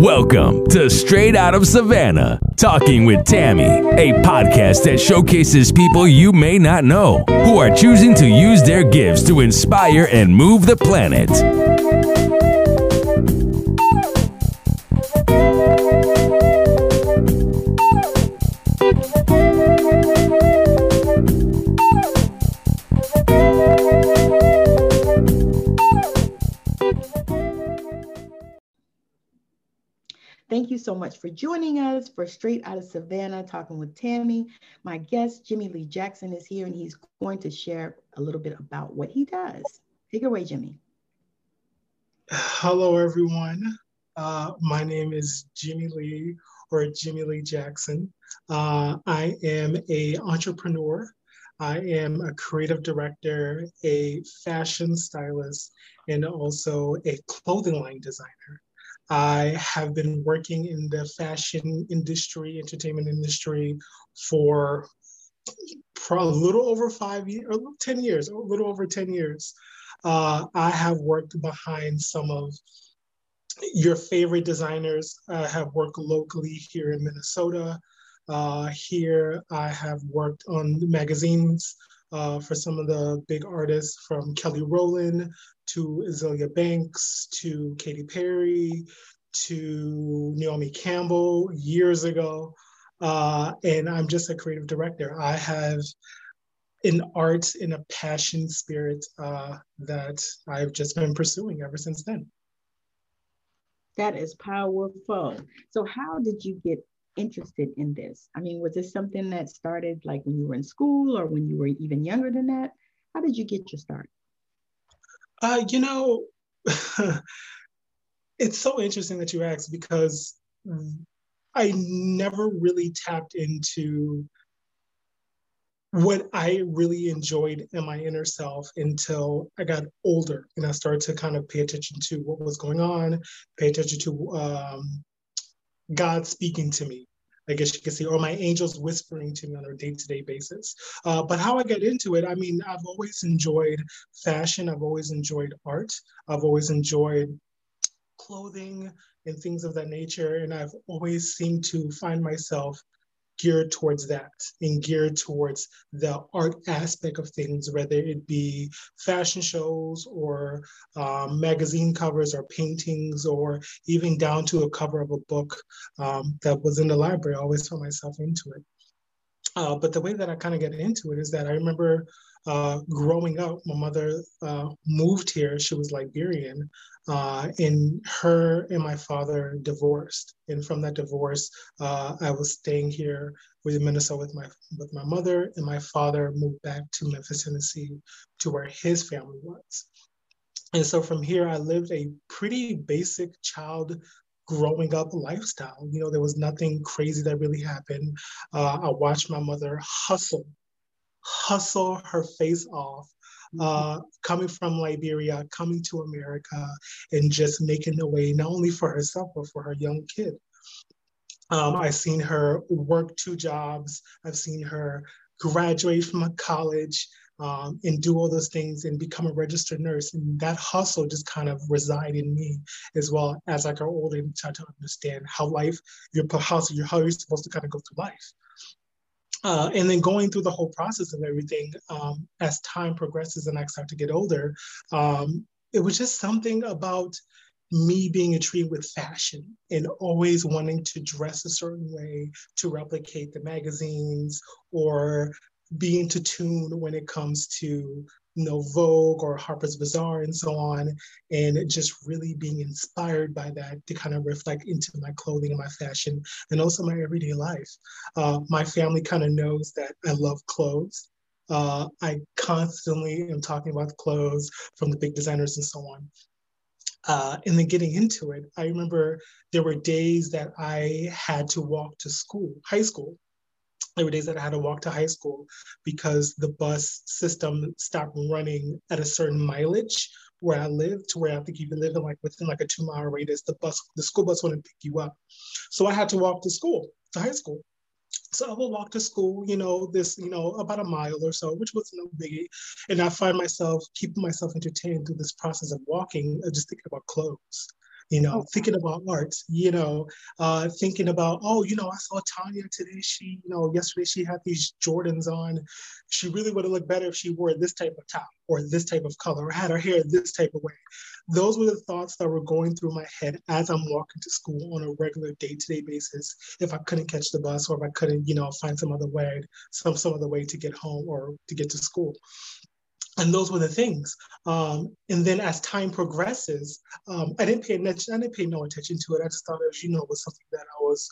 Welcome to Straight Out of Savannah, Talking with Tammy, a podcast that showcases people you may not know who are choosing to use their gifts to inspire and move the planet. So much for joining us for Straight Out of Savannah, talking with Tammy. My guest, Jimmie Lee Jackson, is here and he's going to share a little bit about what he does. Take it away, Jimmie. Hello, everyone. Uh, my name is Jimmie Lee or Jimmie Lee Jackson. Uh, I am a entrepreneur. I am a creative director, a fashion stylist, and also a clothing line designer. I have been working in the fashion industry, entertainment industry for a little over five years, or 10 years, a little over 10 years. Uh, I have worked behind some of your favorite designers. I have worked locally here in Minnesota. Uh, here, I have worked on magazines uh, for some of the big artists from Kelly Rowland to Azealia Banks to Katy Perry to Naomi Campbell years ago. Uh, and I'm just a creative director. I have an art and a passion spirit uh, that I've just been pursuing ever since then. That is powerful. So, how did you get interested in this? I mean, was this something that started like when you were in school or when you were even younger than that? How did you get your start? Uh, you know, it's so interesting that you asked because I never really tapped into what I really enjoyed in my inner self until I got older and I started to kind of pay attention to what was going on, pay attention to um, God speaking to me. I guess you could say, or my angels whispering to me on a day-to-day basis. Uh, but how I got into it, I mean, I've always enjoyed fashion. I've always enjoyed art. I've always enjoyed clothing and things of that nature. And I've always seemed to find myself geared towards that and geared towards the art aspect of things, whether it be fashion shows or um, magazine covers or paintings or even down to a cover of a book um, that was in the library. I always found myself into it. Uh, but the way that I kind of get into it is that I remember uh, growing up, my mother uh, moved here. She was Liberian, uh, and her and my father divorced. And from that divorce, uh, I was staying here with Minnesota with my with my mother, and my father moved back to Memphis, Tennessee, to where his family was. And so from here, I lived a pretty basic child growing up lifestyle. You know, there was nothing crazy that really happened. Uh, I watched my mother hustle hustle her face off mm-hmm. uh, coming from Liberia, coming to America, and just making a way not only for herself but for her young kid. Um, I've seen her work two jobs. I've seen her graduate from a college um, and do all those things and become a registered nurse. And that hustle just kind of reside in me as well as I got older and try to understand how life, your hustle, how you're supposed to kind of go through life. Uh, and then going through the whole process of everything um, as time progresses and I start to get older, um, it was just something about me being intrigued with fashion and always wanting to dress a certain way to replicate the magazines or be into tune when it comes to you know, Vogue or Harper's Bazaar and so on, and just really being inspired by that to kind of reflect into my clothing and my fashion and also my everyday life. Uh, my family kind of knows that I love clothes. Uh, I constantly am talking about clothes from the big designers and so on. Uh, and then getting into it, I remember there were days that I had to walk to school, high school, there were days that I had to walk to high school because the bus system stopped running at a certain mileage where I lived to where I think you could live in like within like a two mile radius, the bus, the school bus wouldn't pick you up. So I had to walk to school, to high school. So I would walk to school, you know, this, you know, about a mile or so, which was no biggie. And I find myself keeping myself entertained through this process of walking, uh, just thinking about clothes you know, oh. thinking about art, you know, uh, thinking about, oh, you know, I saw Tanya today. She, you know, yesterday she had these Jordans on. She really would have looked better if she wore this type of top or this type of color or had her hair this type of way. Those were the thoughts that were going through my head as I'm walking to school on a regular day-to-day basis. If I couldn't catch the bus or if I couldn't, you know, find some other way, some some other way to get home or to get to school and those were the things. Um, and then as time progresses, um, I didn't pay attention. I didn't pay no attention to it. I just thought it was, you know, was something that I was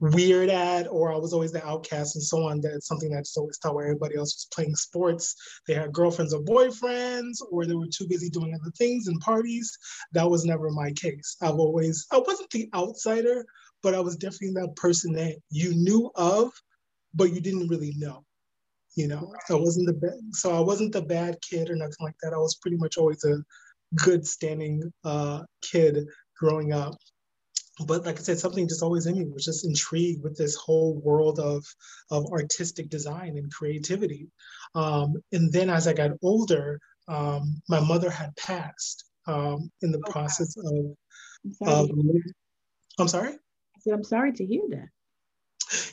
weird at, or I was always the outcast and so on. That's something that I just always thought where everybody else was playing sports. They had girlfriends or boyfriends, or they were too busy doing other things and parties. That was never my case. I've always, I wasn't the outsider, but I was definitely that person that you knew of, but you didn't really know you know i wasn't the bad so i wasn't the bad kid or nothing like that. I was pretty much always a good standing uh, kid growing up. But like i said something just always in me was just intrigued with this whole world of of artistic design and creativity. Um, and then as i got older um, my mother had passed um, in the oh, process wow. of, of i'm sorry? I said, i'm sorry to hear that.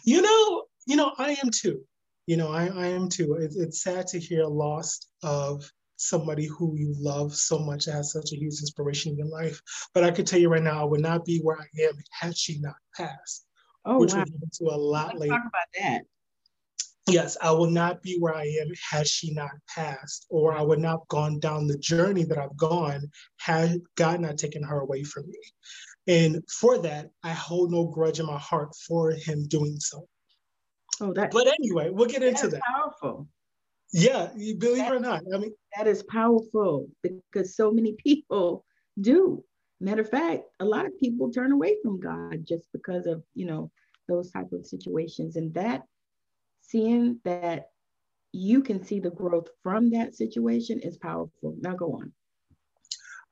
You know you know i am too you know, I, I am too. It, it's sad to hear loss of somebody who you love so much has such a huge inspiration in your life. But I could tell you right now, I would not be where I am had she not passed. Oh, which wow. we'll get into a lot Let's later. Talk about that. Yes, I will not be where I am had she not passed, or I would not have gone down the journey that I've gone had God not taken her away from me. And for that, I hold no grudge in my heart for him doing so. Oh, that. But anyway, we'll get into that. Powerful. Yeah, you believe that, it or not. I mean, that is powerful because so many people do. Matter of fact, a lot of people turn away from God just because of you know those type of situations, and that seeing that you can see the growth from that situation is powerful. Now go on.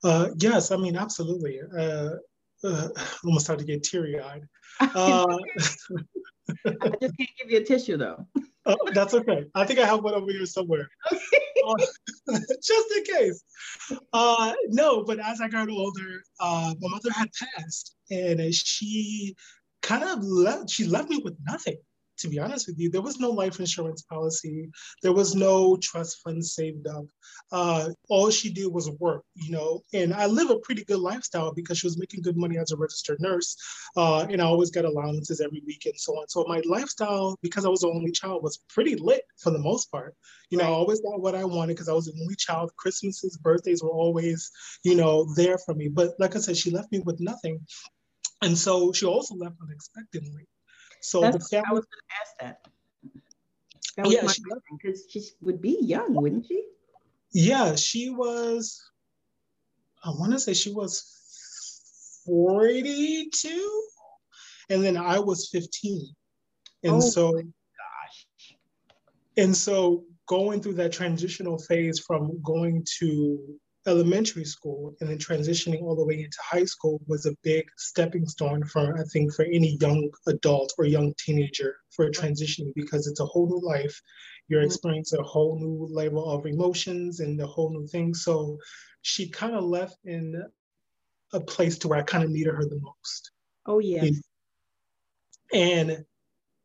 Uh, yes, I mean absolutely. Uh, uh, almost started to get teary eyed. Uh, I just can't give you a tissue though. oh, that's okay. I think I have one over here somewhere. uh, just in case. Uh, no, but as I got older, uh, my mother had passed, and she kind of left. She left me with nothing to be honest with you, there was no life insurance policy. There was no trust fund saved up. Uh, all she did was work, you know. And I live a pretty good lifestyle because she was making good money as a registered nurse, uh, and I always got allowances every week and so on. So my lifestyle, because I was the only child, was pretty lit for the most part. You know, I always got what I wanted because I was the only child. Christmases, birthdays were always, you know, there for me. But like I said, she left me with nothing. And so she also left unexpectedly. So That's, the family, I was going to ask that. That yeah, because she would be young, wouldn't she? Yeah, she was. I want to say she was forty-two, and then I was fifteen, and oh so. Gosh. And so going through that transitional phase from going to elementary school and then transitioning all the way into high school was a big stepping stone for I think for any young adult or young teenager for transitioning because it's a whole new life. You're mm-hmm. experiencing a whole new level of emotions and a whole new thing. So she kind of left in a place to where I kind of needed her the most. Oh yeah. And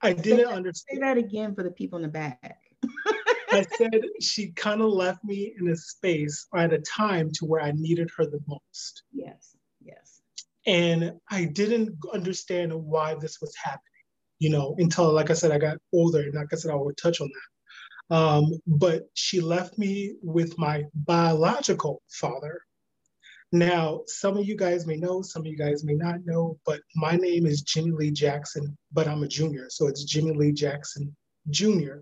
I didn't say understand. Say that again for the people in the back. I said she kind of left me in a space at a time to where I needed her the most. Yes, yes. And I didn't understand why this was happening, you know, until, like I said, I got older. And like I said, I will touch on that. Um, but she left me with my biological father. Now, some of you guys may know, some of you guys may not know, but my name is Jimmie Lee Jackson, but I'm a junior. So it's Jimmie Lee Jackson Jr.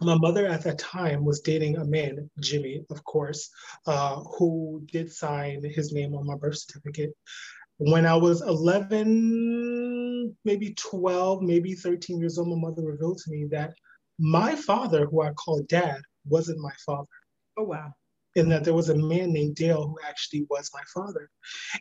My mother at that time was dating a man, Jimmie, of course, uh, who did sign his name on my birth certificate. When I was 11, maybe 12, maybe 13 years old, my mother revealed to me that my father, who I call dad, wasn't my father. Oh, wow. And that there was a man named Dale who actually was my father.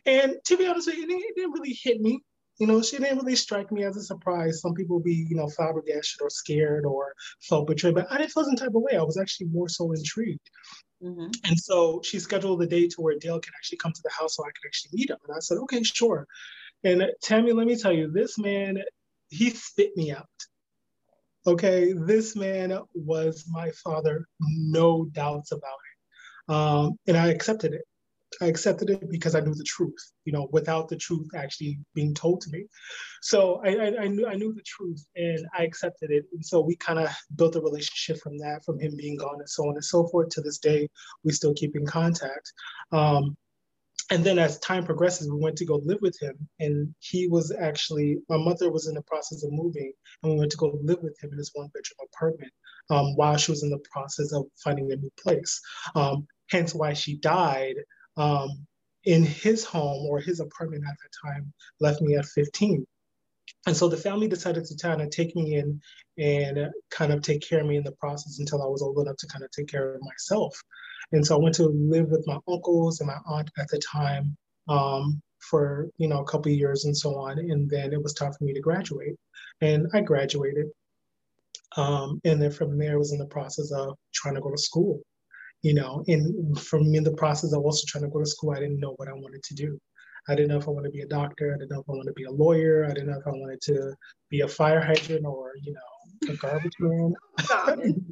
And to be honest with you, it didn't really hit me you know, she didn't really strike me as a surprise. Some people be, you know, flabbergasted or scared or felt betrayed, but I didn't feel some type of way. I was actually more so intrigued. Mm-hmm. And so she scheduled the date to where Dale can actually come to the house so I could actually meet him. And I said, okay, sure. And Tammy, let me tell you, this man, he spit me out. Okay, this man was my father, no doubts about it. Um, and I accepted it. I accepted it because I knew the truth, you know, without the truth actually being told to me. So I, I, I knew I knew the truth and I accepted it. And so we kind of built a relationship from that, from him being gone and so on and so forth. To this day, we still keep in contact. Um, and then as time progresses, we went to go live with him. And he was actually, my mother was in the process of moving, and we went to go live with him in his one bedroom apartment um, while she was in the process of finding a new place. Um, hence why she died um, in his home or his apartment at that time, left me at 15. And so the family decided to kind of take me in and kind of take care of me in the process until I was old enough to kind of take care of myself. And so I went to live with my uncles and my aunt at the time um, for you know a couple years and so on. And then it was time for me to graduate, and I graduated. Um, and then from there, I was in the process of trying to go to school you know, and from in the process of also trying to go to school, I didn't know what I wanted to do. I didn't know if I wanted to be a doctor. I didn't know if I wanted to be a lawyer. I didn't know if I wanted to be a fire hydrant or, you know, a garbage man.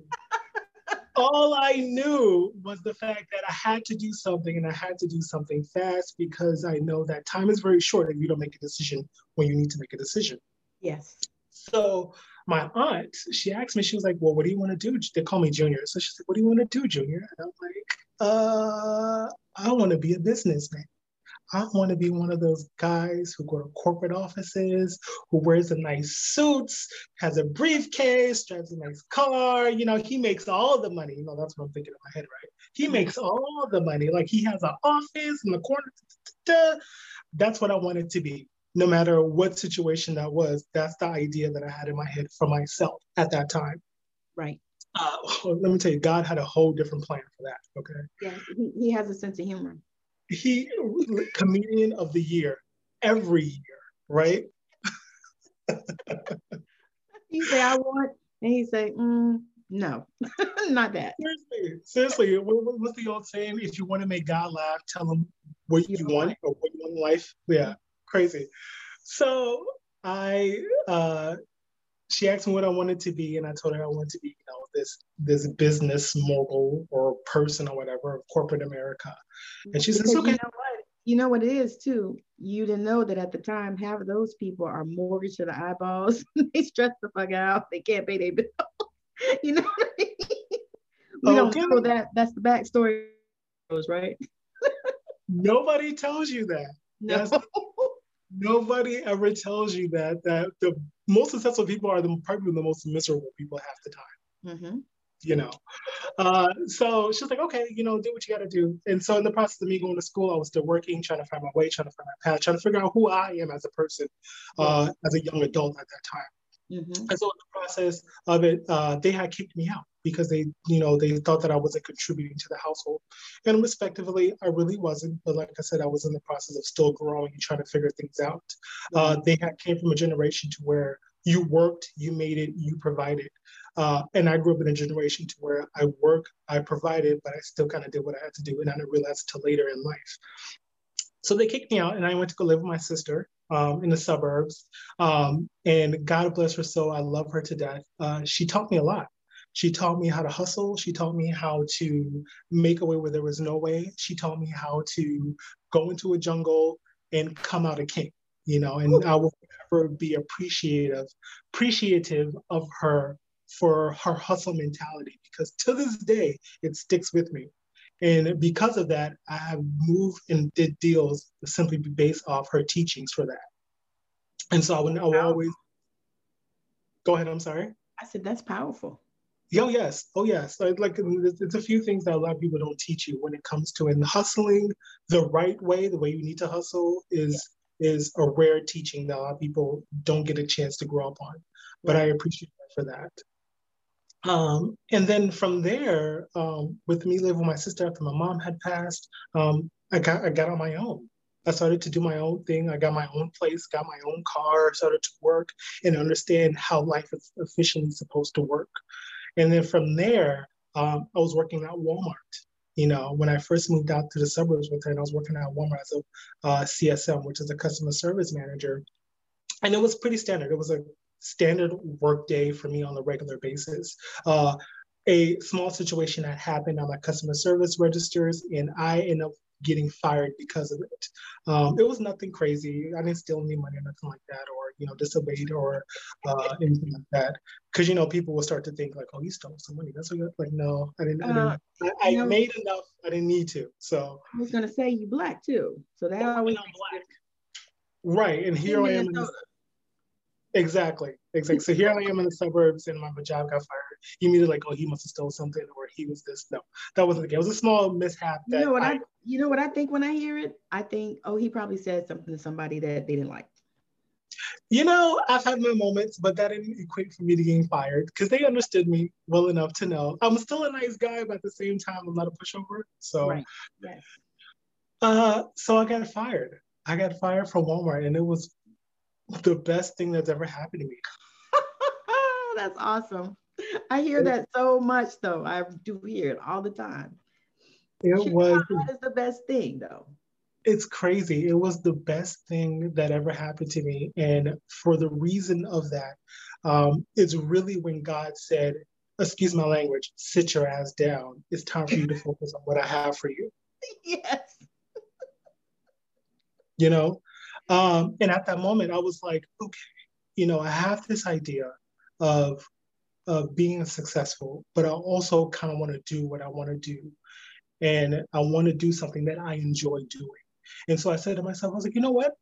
All I knew was the fact that I had to do something and I had to do something fast because I know that time is very short if you don't make a decision when you need to make a decision. Yes. So my aunt, she asked me, she was like, Well, what do you want to do? They call me Junior. So she's like, What do you want to do, Junior? And I'm like, uh, I want to be a businessman. I want to be one of those guys who go to corporate offices, who wears a nice suits, has a briefcase, drives a nice car. You know, he makes all the money. You know, that's what I'm thinking in my head, right? He makes all the money. Like he has an office in the corner. That's what I wanted to be no matter what situation that was, that's the idea that I had in my head for myself at that time. Right. Uh, let me tell you, God had a whole different plan for that. Okay. Yeah, he, he has a sense of humor. He, comedian of the year, every year, right? he say, I want, and he say, mm, no, not that. Seriously, seriously, what's the old saying? If you want to make God laugh, tell him what you, you want or what you want in life. Yeah, crazy. So I, uh, she asked me what I wanted to be, and I told her I wanted to be, you know, this this business mogul or person or whatever of corporate America. And she says, okay. You know what? You know what it is too. You didn't know that at the time, half of those people are mortgaged to the eyeballs. they stress the fuck out. They can't pay their bill. you know what I mean? We okay. don't know that. That's the backstory, right? Nobody tells you that. No. Nobody ever tells you that that the most successful people are the probably the most miserable people half the time. Mm-hmm. You know, uh, so she's like, okay, you know, do what you got to do. And so in the process of me going to school, I was still working, trying to find my way, trying to find my path, trying to figure out who I am as a person, uh, as a young adult at that time. Mm-hmm. And so in the process of it, uh, they had kicked me out because they, you know, they thought that I wasn't contributing to the household. And respectively, I really wasn't. But like I said, I was in the process of still growing and trying to figure things out. Uh, mm-hmm. They had came from a generation to where you worked, you made it, you provided. Uh, and I grew up in a generation to where I work, I provided, but I still kind of did what I had to do. And I didn't realize until later in life. So they kicked me out and I went to go live with my sister um, in the suburbs. Um, and God bless her soul, I love her to death. Uh, she taught me a lot. She taught me how to hustle. She taught me how to make a way where there was no way. She taught me how to go into a jungle and come out a king, you know, and I will forever be appreciative, appreciative of her for her hustle mentality because to this day it sticks with me. And because of that, I have moved and did deals simply based off her teachings for that. And so I would, I would always go ahead. I'm sorry. I said that's powerful. Oh yes, oh yes. Like it's a few things that a lot of people don't teach you when it comes to and hustling the right way, the way you need to hustle is yeah. is a rare teaching that a lot of people don't get a chance to grow up on. But I appreciate that for that. Um, and then from there, um, with me living with my sister after my mom had passed, um, I got I got on my own. I started to do my own thing. I got my own place, got my own car, started to work and understand how life is officially supposed to work. And then from there, um, I was working at Walmart. You know, when I first moved out to the suburbs with her and I was working at Walmart as a uh, CSM, which is a customer service manager, and it was pretty standard. It was a standard work day for me on a regular basis. Uh, a small situation that happened on my customer service registers, and I ended up getting fired because of it. Um, it was nothing crazy. I didn't steal any money or nothing like that, or you know, disobeyed or uh, anything like that. Because you know, people will start to think like, "Oh, you stole some money." That's what you're like. No, I didn't. I, didn't, uh, I, I know, made enough. I didn't need to. So I was gonna say you black too. So that always black. Right, and here I am. In Exactly. Exactly. So here I am in the suburbs and my job got fired. You immediately like, oh, he must have stole something or he was this. No, that wasn't the case. It was a small mishap. you know what I, I, you know what I think when I hear it? I think, oh, he probably said something to somebody that they didn't like. You know, I've had my moments, but that didn't equate for me to getting fired because they understood me well enough to know I'm still a nice guy, but at the same time, I'm not a pushover. So, right. yes. Uh, so I got fired. I got fired from Walmart, and it was the best thing that's ever happened to me. that's awesome. I hear that so much though. I do hear it all the time. It was that is the best thing though. It's crazy. It was the best thing that ever happened to me. And for the reason of that, um, it's really when God said, excuse my language, sit your ass down. It's time for you to focus on what I have for you. Yes. You know, um, and at that moment, I was like, okay, you know, I have this idea of of being successful, but I also kind of want to do what I want to do, and I want to do something that I enjoy doing. And so I said to myself, I was like, you know what?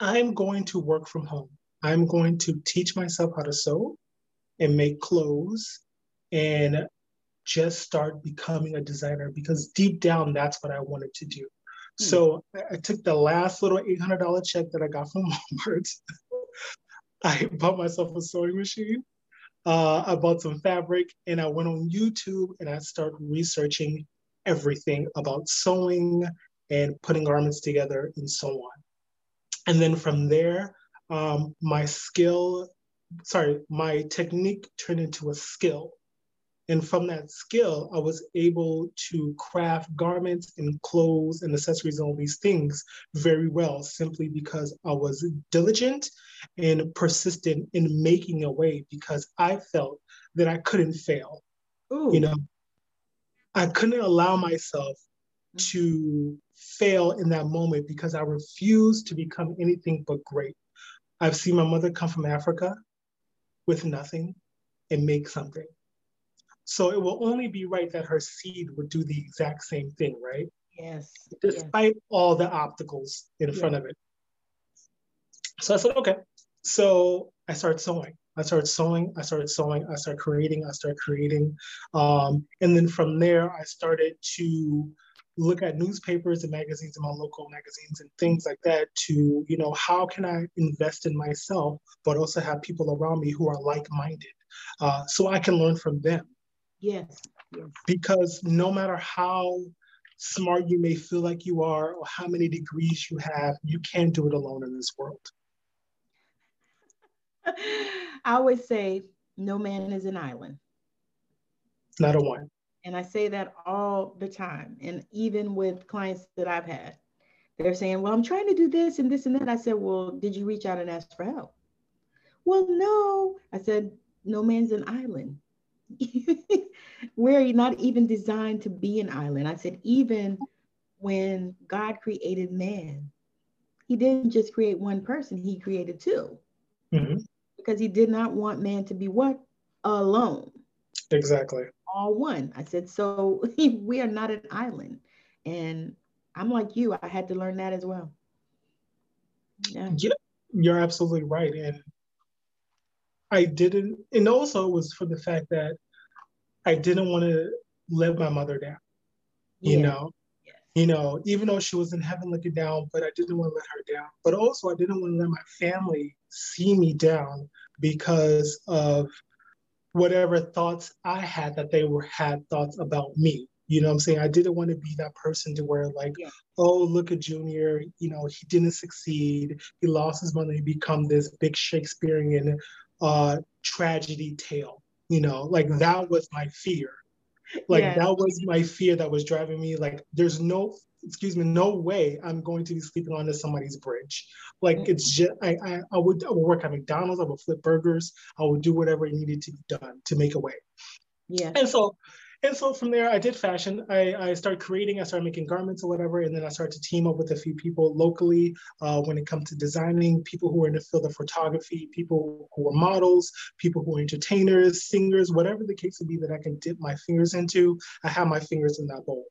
I'm going to work from home. I'm going to teach myself how to sew and make clothes and just start becoming a designer because deep down, that's what I wanted to do. Hmm. So I took the last little $800 check that I got from Walmart. I bought myself a sewing machine. Uh, I bought some fabric and I went on YouTube and I started researching everything about sewing and putting garments together and so on. And then from there, um, my skill, sorry, my technique turned into a skill. And from that skill, I was able to craft garments and clothes and accessories and all these things very well, simply because I was diligent and persistent in making a way because I felt that I couldn't fail. Ooh. You know, I couldn't allow myself mm. to fail in that moment because I refused to become anything but great. I've seen my mother come from Africa with nothing and make something. So it will only be right that her seed would do the exact same thing, right? Yes. Despite yes. all the obstacles in front of it. So I said, okay. So I started sewing. I started sewing, I started sewing, I started creating, I started creating. Um, and then from there, I started to look at newspapers and magazines and my local magazines and things like that to, you know, how can I invest in myself, but also have people around me who are like-minded uh, so I can learn from them. Yes. yes. Because no matter how smart you may feel like you are or how many degrees you have, you can't do it alone in this world. I always say, no man is an island. Not a one. And I say that all the time. And even with clients that I've had, they're saying, Well, I'm trying to do this and this and that. I said, Well, did you reach out and ask for help? Well, no. I said, No man's an island. we're not even designed to be an island. I said, even when God created man, he didn't just create one person, he created 2 mm-hmm. Because he did not want man to be what? Alone. Exactly. All one. I said, so we are not an island. And I'm like you, I had to learn that as well. Yeah. yeah you're absolutely right. And I didn't, and also it was for the fact that I didn't want to let my mother down. You yeah. know, yes. you know, even though she was in heaven looking down, but I didn't want to let her down. But also, I didn't want to let my family see me down because of whatever thoughts I had that they were had thoughts about me. You know what I'm saying? I didn't want to be that person to where like, yeah. oh, look at Junior, you know, he didn't succeed. He lost his money, become this big Shakespearean uh, tragedy tale. You know, like that was my fear. Like yeah. that was my fear that was driving me. Like there's no, excuse me, no way I'm going to be sleeping under somebody's bridge. Like mm-hmm. it's just I, I I would I would work at McDonald's, I would flip burgers, I would do whatever needed to be done to make a way. Yeah. And so and so from there, I did fashion. I, I started creating, I started making garments or whatever. And then I started to team up with a few people locally uh, when it comes to designing, people who are in the field of photography, people who are models, people who are entertainers, singers, whatever the case would be that I can dip my fingers into. I have my fingers in that bowl.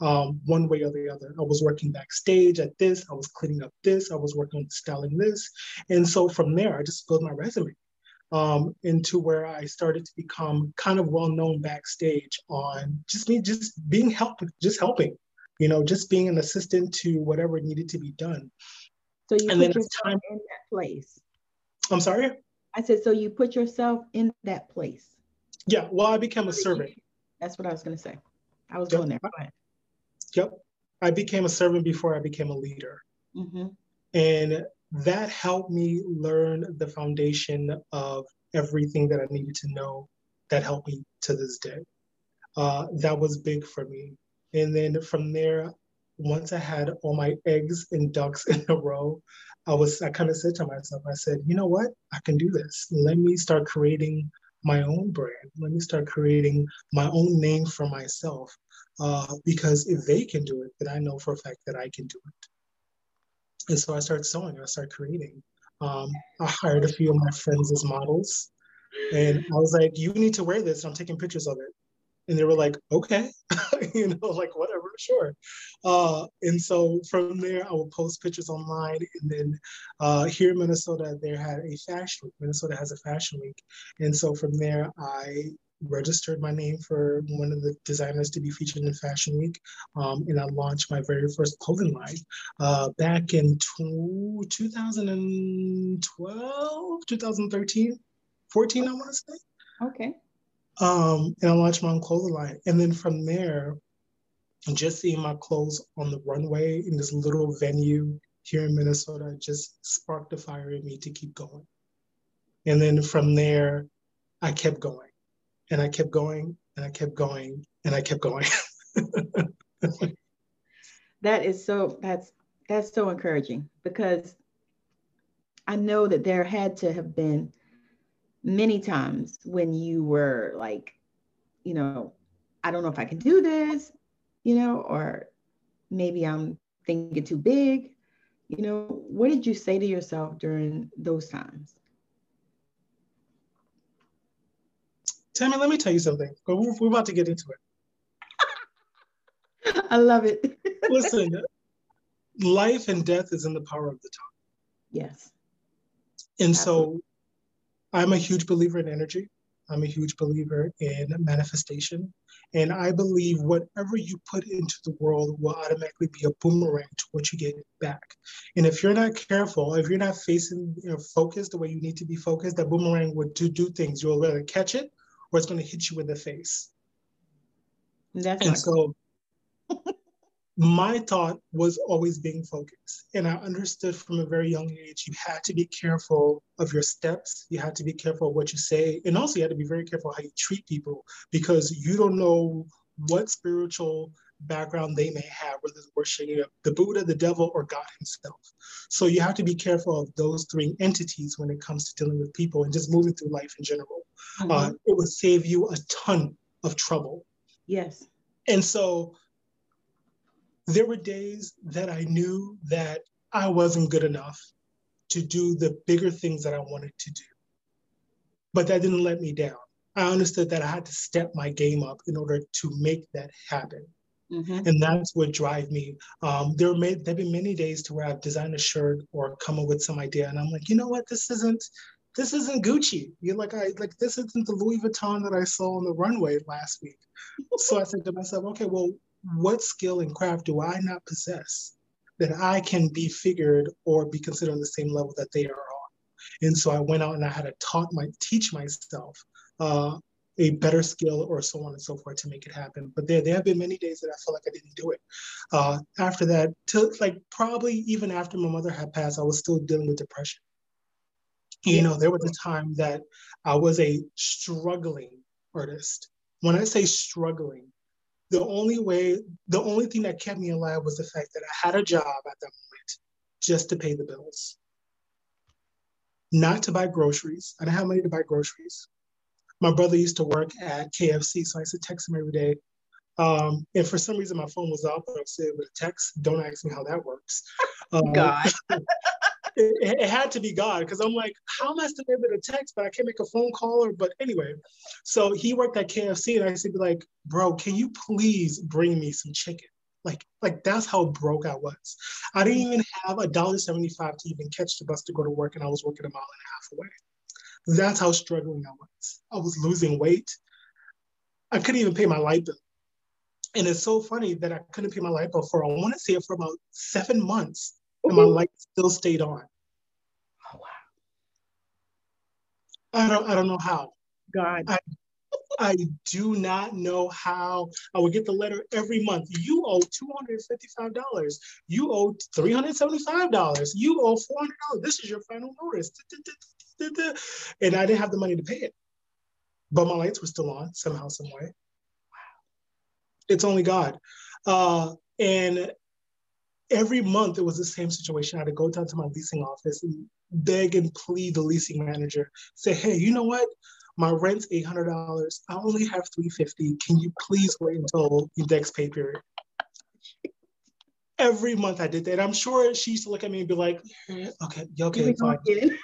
Um, one way or the other. I was working backstage at this, I was cleaning up this, I was working on styling this. And so from there, I just built my resume um, into where I started to become kind of well known backstage on just me, just being help, just helping, you know, just being an assistant to whatever needed to be done. So you and put yourself time, in that place. I'm sorry. I said, so you put yourself in that place. Yeah. Well, I became a servant. That's what I was going to say. I was yep. going there. Go ahead. Yep. I became a servant before I became a leader. Mm-hmm. And that helped me learn the foundation of everything that I needed to know that helped me to this day. Uh, that was big for me. And then from there, once I had all my eggs and ducks in a row, I was I kind of said to myself, I said, you know what? I can do this. Let me start creating my own brand. Let me start creating my own name for myself. Uh, because if they can do it, then I know for a fact that I can do it. And so I started sewing, I started creating. Um, I hired a few of my friends as models. And I was like, you need to wear this. I'm taking pictures of it. And they were like, okay, you know, like whatever, sure. Uh, and so from there, I would post pictures online. And then uh, here in Minnesota, there had a fashion week. Minnesota has a fashion week. And so from there, I registered my name for one of the designers to be featured in Fashion Week, um, and I launched my very first clothing line uh, back in 2012, 2013, 14, I want to say. Okay. Um, and I launched my own clothing line, and then from there, just seeing my clothes on the runway in this little venue here in Minnesota just sparked a fire in me to keep going. And then from there, I kept going and I kept going and I kept going and I kept going. that is so that's that's so encouraging because I know that there had to have been many times when you were like, you know, I don't know if I can do this, you know, or maybe I'm thinking too big. You know, what did you say to yourself during those times? Tammy, let me tell you something. We're, we're about to get into it. I love it. Listen, life and death is in the power of the tongue. Yes. And Absolutely. so I'm a huge believer in energy. I'm a huge believer in manifestation. And I believe whatever you put into the world will automatically be a boomerang to what you get back. And if you're not careful, if you're not facing, you know, focused the way you need to be focused, that boomerang would do, do things. You'll rather catch it it's going to hit you in the face. That's and so my thought was always being focused. And I understood from a very young age, you had to be careful of your steps. You had to be careful of what you say. And also you had to be very careful how you treat people because you don't know what spiritual background they may have, whether it's worshiping the Buddha, the devil, or God himself. So you have to be careful of those three entities when it comes to dealing with people and just moving through life in general. Mm-hmm. Uh, it would save you a ton of trouble. Yes. And so there were days that I knew that I wasn't good enough to do the bigger things that I wanted to do. But that didn't let me down. I understood that I had to step my game up in order to make that happen. Mm-hmm. And that's what drive me. Um, there may there've been many days to where I've designed a shirt or come up with some idea, and I'm like, you know what, this isn't this isn't Gucci. You're like, I like this isn't the Louis Vuitton that I saw on the runway last week. so I said to myself, okay, well, what skill and craft do I not possess that I can be figured or be considered on the same level that they are on? And so I went out and I had to taught my teach myself uh, a better skill or so on and so forth to make it happen. But there, there have been many days that I felt like I didn't do it. Uh, after that, till like probably even after my mother had passed, I was still dealing with depression. You know, there was a time that I was a struggling artist. when I say struggling, the only way, the only thing that kept me alive was the fact that I had a job at that moment just to pay the bills, not to buy groceries. I didn't have money to buy groceries. My brother used to work at KFC, so I used to text him every day. Um, and for some reason, my phone was off, but I was able to text. Don't ask me how that works. Um, God. it, it, had to be God because I'm like, how am I still able to text, but I can't make a phone call? Or, but anyway, so he worked at KFC, and I used to be like, bro, can you please bring me some chicken? Like, like that's how broke I was. I didn't even have a dollar seventy-five to even catch the bus to go to work, and I was working a mile and a half away. That's how struggling I was. I was losing weight. I couldn't even pay my light bill. And it's so funny that I couldn't pay my light bill for, I want to say it for about seven months and my light still stayed on. Oh wow! I don't I don't know how. God. I, I do not know how I would get the letter every month. You owe $255. You owe $375. You owe $400. This is your final notice. And I didn't have the money to pay it. But my lights were still on somehow, some way. Wow. It's only God. Uh, and every month it was the same situation. I had to go down to my leasing office and beg and plead the leasing manager, say, hey, you know what? My rent's eight hundred dollars. I only have three fifty. Can you please wait until the next pay period? Every month I did that. I'm sure she used to look at me and be like, okay, okay, fine.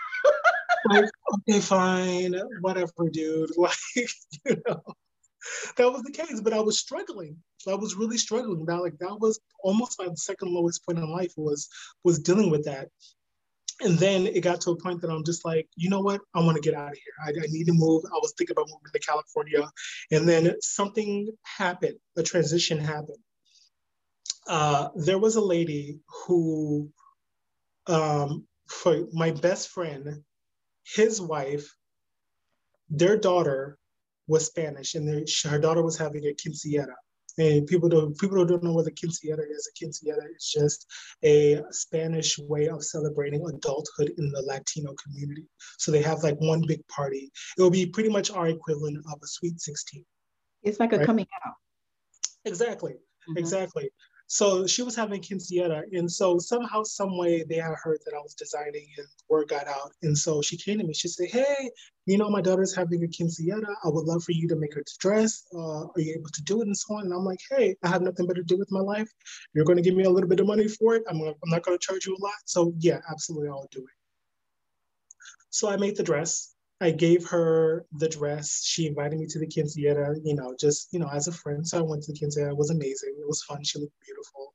like, okay, fine, whatever, dude. Like, you know that was the case. But I was struggling. I was really struggling. That like that was almost my second lowest point in life was was dealing with that. And then it got to a point that I'm just like, you know what? I want to get out of here. I, I need to move. I was thinking about moving to California. And then something happened, a transition happened. Uh, there was a lady who, um, for my best friend, his wife, their daughter was Spanish, and her daughter was having a quinceañera. And people don't people don't know what a quinceañera is. A quinceañera is just a Spanish way of celebrating adulthood in the Latino community. So they have like one big party. It will be pretty much our equivalent of a sweet sixteen. It's like a right? coming out. Exactly. Mm-hmm. Exactly. So she was having quinceañera, and so somehow, some way, they had heard that I was designing, and word got out. And so she came to me. She said, "Hey, you know, my daughter's having a quinceañera. I would love for you to make her dress. Uh, are you able to do it?" And so on. And I'm like, "Hey, I have nothing better to do with my life. You're going to give me a little bit of money for it. I'm, gonna, I'm not going to charge you a lot. So yeah, absolutely, I'll do it." So I made the dress. I gave her the dress. She invited me to the quinceañera, you know, just, you know, as a friend. So I went to the quinceañera. It was amazing. It was fun. She looked beautiful.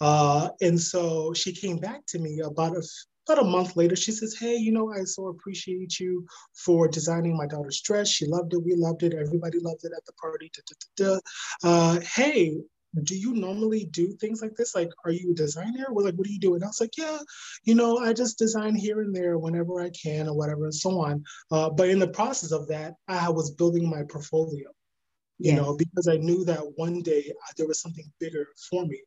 Uh, and so she came back to me about a, about a month later. She says, Hey, you know, I so appreciate you for designing my daughter's dress. She loved it. We loved it. Everybody loved it at the party. Da, da, da, uh, hey, do you normally do things like this? Like, are you a designer? Well, like, what do you do? And I was like, yeah, you know, I just design here and there whenever I can or whatever and so on. Uh, but in the process of that, I was building my portfolio, you yes. know, because I knew that one day uh, there was something bigger for me.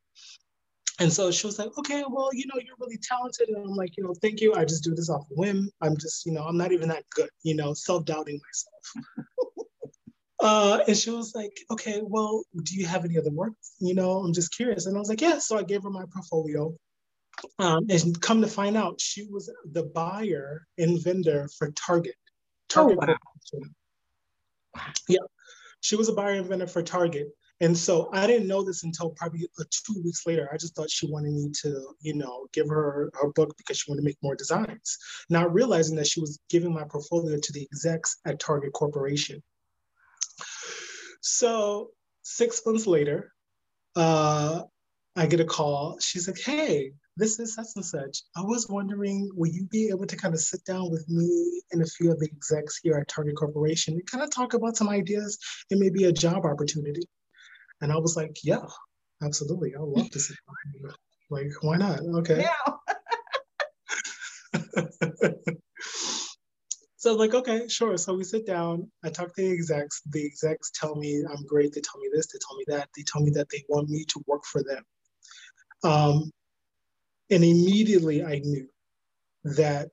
And so she was like, okay, well, you know, you're really talented. And I'm like, you know, thank you. I just do this off whim. I'm just, you know, I'm not even that good, you know, self doubting myself. Uh, and she was like, okay, well, do you have any other work? You know, I'm just curious. And I was like, yeah. So I gave her my portfolio. Um, and come to find out, she was the buyer and vendor for Target. Target. Oh, wow. Yeah. She was a buyer and vendor for Target. And so I didn't know this until probably uh, two weeks later. I just thought she wanted me to, you know, give her her book because she wanted to make more designs, not realizing that she was giving my portfolio to the execs at Target Corporation. So six months later, uh, I get a call. She's like, hey, this is such and such. I was wondering, will you be able to kind of sit down with me and a few of the execs here at Target Corporation and kind of talk about some ideas and maybe a job opportunity? And I was like, yeah, absolutely. I would love to sit down. Like, why not? Okay. Yeah. So I'm like, okay, sure. So we sit down. I talk to the execs. The execs tell me I'm great. They tell me this. They tell me that. They tell me that they want me to work for them. Um, and immediately I knew that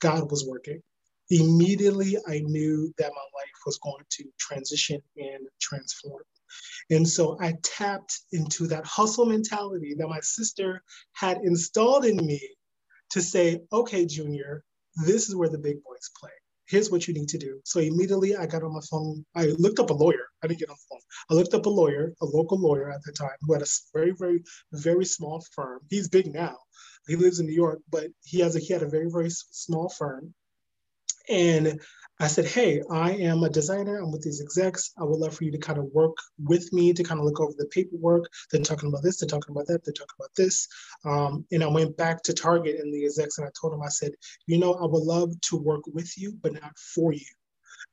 God was working. immediately I knew that my life was going to transition and transform. And so I tapped into that hustle mentality that my sister had installed in me to say, okay, Junior, this is where the big boys play. Here's what you need to do. So immediately I got on my phone. I looked up a lawyer. I didn't get on the phone. I looked up a lawyer, a local lawyer at the time, who had a very, very, very small firm. He's big now. He lives in New York, but he has a he had a very, very small firm. And I said, Hey, I am a designer. I'm with these execs. I would love for you to kind of work with me to kind of look over the paperwork. They're talking about this, they're talking about that, they're talking about this. Um, and I went back to Target and the execs and I told them, I said, You know, I would love to work with you, but not for you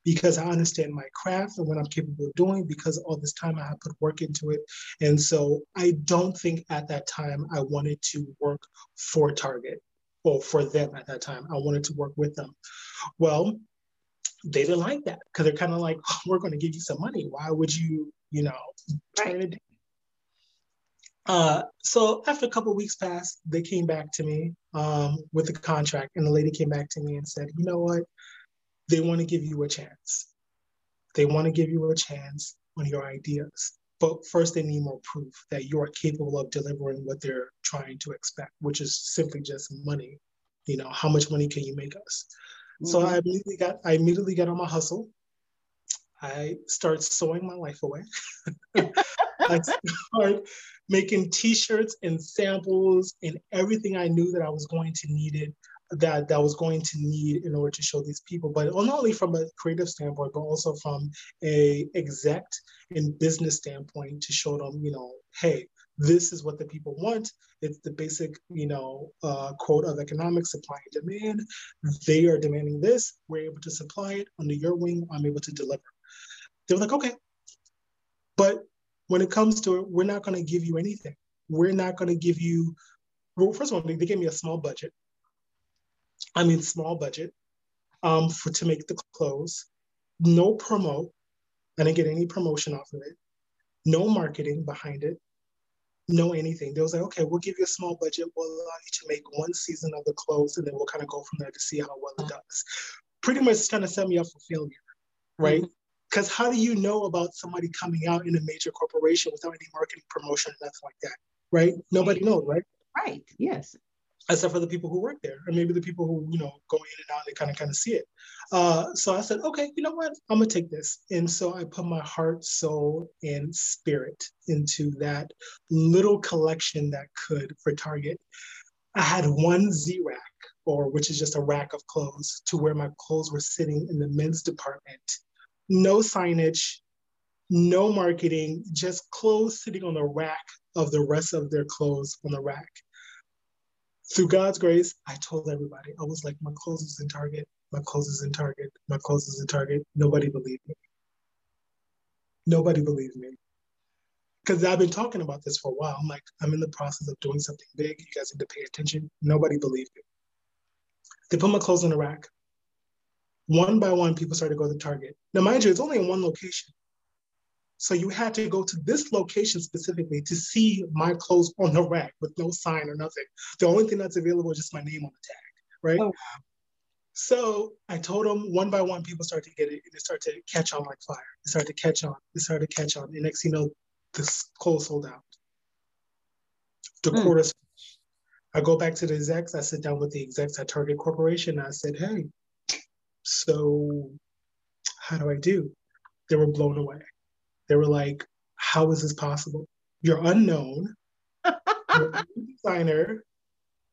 because I understand my craft and what I'm capable of doing because all this time I have put work into it. And so I don't think at that time I wanted to work for Target or for them at that time. I wanted to work with them. Well, they didn't like that because they're kind of like, oh, we're going to give you some money. Why would you, you know, turn it uh, so after a couple weeks passed, they came back to me um, with the contract, and the lady came back to me and said, "You know what? They want to give you a chance. They want to give you a chance on your ideas, but first they need more proof that you are capable of delivering what they're trying to expect, which is simply just money. You know, how much money can you make us? So I mm-hmm. immediately got I immediately got on my hustle. I start sewing my life away. I start making t-shirts and samples and everything I knew that I was going to need it that that was going to need in order to show these people, but not only from a creative standpoint, but also from a exec and business standpoint to show them, you know, hey, this is what the people want. It's the basic, you know, uh, quote of economics, supply and demand. They are demanding this. We're able to supply it under your wing. I'm able to deliver. They were like, okay. But when it comes to it, we're not going to give you anything. We're not going to give you, well, first of all, they gave me a small budget. I mean, small budget um, for to make the clothes. No promo. I didn't get any promotion off of it. No marketing behind it know anything. They was like, okay, we'll give you a small budget. We'll allow you to make one season of the clothes, and then we'll kind of go from there to see how well it does. Pretty much kind of set me up for failure, right? Because mm-hmm. how do you know about somebody coming out in a major corporation without any marketing promotion, or nothing like that, right? Nobody knows, right? Right. Yes except for the people who work there, or maybe the people who you know go in and out and kind of kind of see it. Uh, so I said, okay, you know what, I'm gonna take this, and so I put my heart, soul, and spirit into that little collection that could for Target. I had one Z rack, or which is just a rack of clothes, to where my clothes were sitting in the men's department. No signage, no marketing, just clothes sitting on the rack of the rest of their clothes on the rack through God's grace, I told everybody. I was like, my clothes is in Target. My clothes is in Target. My clothes is in Target. Nobody believed me. Nobody believed me. Because I've been talking about this for a while. I'm like, I'm in the process of doing something big. You guys need to pay attention. Nobody believed me. They put my clothes in the rack. One by one, people started to go to Target. Now, mind you, it's only in one location. So you had to go to this location specifically to see my clothes on the rack with no sign or nothing. The only thing that's available is just my name on the tag, right? Oh. So I told them one by one, people started to get it, and it started to catch on like fire. It started to catch on. It started to catch on. And next you know, this clothes sold out. The mm. quarters. I go back to the execs. I sit down with the execs at Target Corporation. I said, "Hey, so how do I do?" They were blown away. They were like, how is this possible? You're unknown. You're a designer.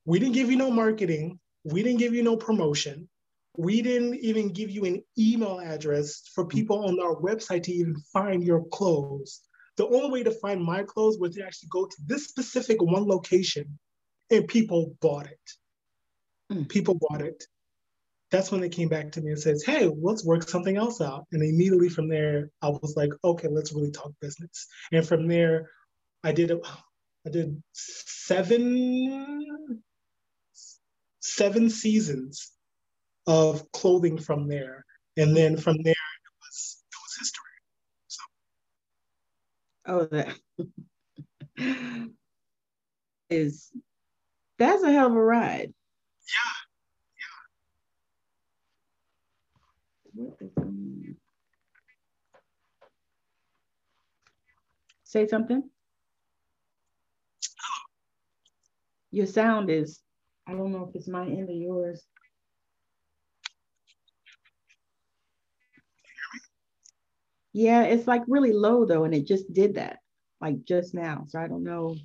We didn't give you no marketing. We didn't give you no promotion. We didn't even give you an email address for people on our website to even find your clothes. The only way to find my clothes was to actually go to this specific one location and people bought it. Mm. People bought it that's when they came back to me and says, "Hey, let's work something else out." And immediately from there, I was like, "Okay, let's really talk business." And from there, I did a, I did seven seven seasons of clothing from there, and then from there it was it was history. So. Oh, that is that's a hell of a ride. Yeah, what is um, say something? Your sound is, I don't know if it's my end or yours. Yeah, it's like really low though, and it just did that like just now. So I don't know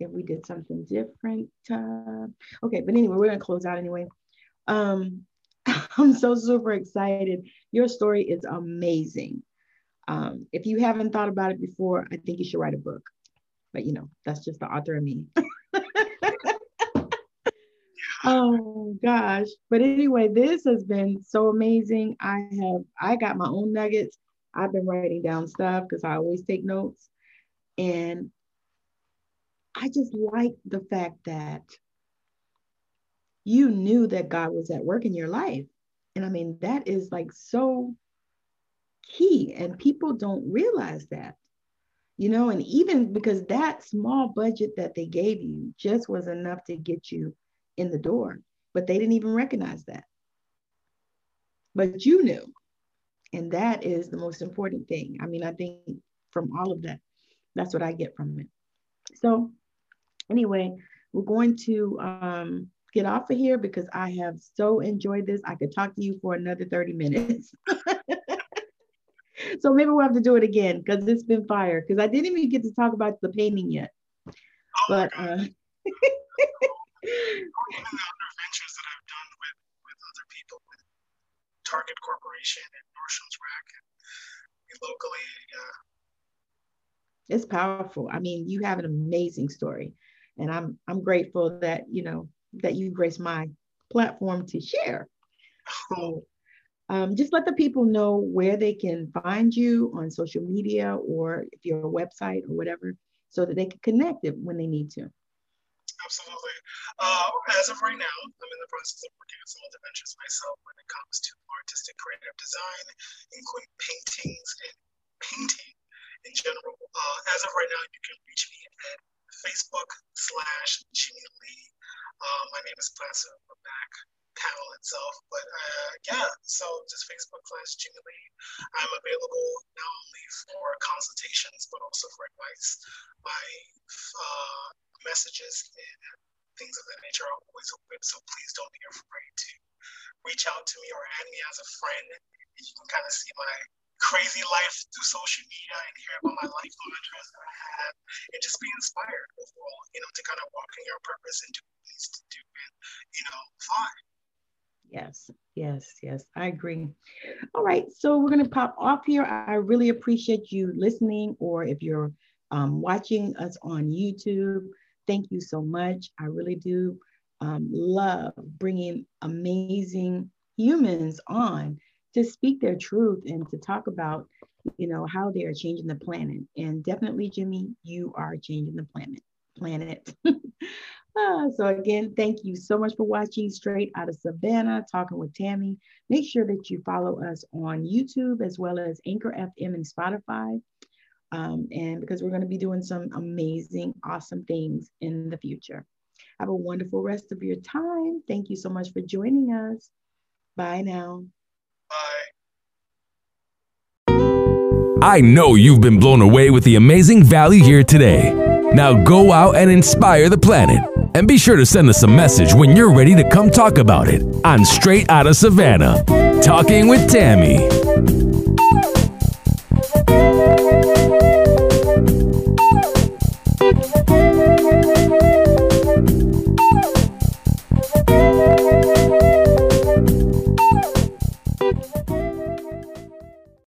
if we did something different. Uh, okay, but anyway, we're gonna close out anyway. Um, I'm so super excited. Your story is amazing. Um, if you haven't thought about it before, I think you should write a book. But you know, that's just the author of me. oh gosh. But anyway, this has been so amazing. I have I got my own nuggets. I've been writing down stuff because I always take notes. And I just like the fact that you knew that God was at work in your life. And I mean, that is like so key, and people don't realize that, you know, and even because that small budget that they gave you just was enough to get you in the door, but they didn't even recognize that. But you knew. And that is the most important thing. I mean, I think from all of that, that's what I get from it. So, anyway, we're going to um, get off of here because I have so enjoyed this. I could talk to you for another 30 minutes. so maybe we'll have to do it again because it's been fire. Because I didn't even get to talk about the painting yet. Oh but uh, other ventures that I've done with, with other people, with Target Corporation and Nordstrom's Rack and locally, uh, it's powerful. I mean, you have an amazing story, and I'm I'm grateful that you know that you grace my platform to share. So um, just let the people know where they can find you on social media or if you're a website or whatever, so that they can connect it when they need to. Absolutely. Uh, as of right now, I'm in the process of working on some other ventures myself when it comes to artistic creative design, including paintings and painting in general. Uh, as of right now, you can reach me at Facebook slash Jimmie Lee. Uh, my name is Placer back panel itself, but uh, yeah, so just Facebook slash Jimmie Lee. I'm available not only for consultations but also for advice. My uh, messages and things of that nature are always open, so please don't be afraid to reach out to me or add me as a friend. You can kind of see my crazy life through social media and hear about my life interests that I have and just be inspired overall, you know, to kind of walk in your purpose and do what needs to do and, you know, fly. Yes, yes, yes, I agree. All right, so we're going to pop off here. I really appreciate you listening, or if you're um, watching us on YouTube, thank you so much. I really do um, love bringing amazing humans on to speak their truth and to talk about, you know, how they are changing the planet. And definitely, Jimmie, you are changing the planet. Planet. ah, so again, thank you so much for watching Straight Out of Savannah, talking with Tammy. Make sure that you follow us on YouTube as well as Anchor FM and Spotify. Um, and because we're going to be doing some amazing, awesome things in the future. Have a wonderful rest of your time. Thank you so much for joining us. Bye now. I know you've been blown away with the amazing value here today. Now go out and inspire the planet. And be sure to send us a message when you're ready to come talk about it on Straight Out of Savannah. Talking with Tammy.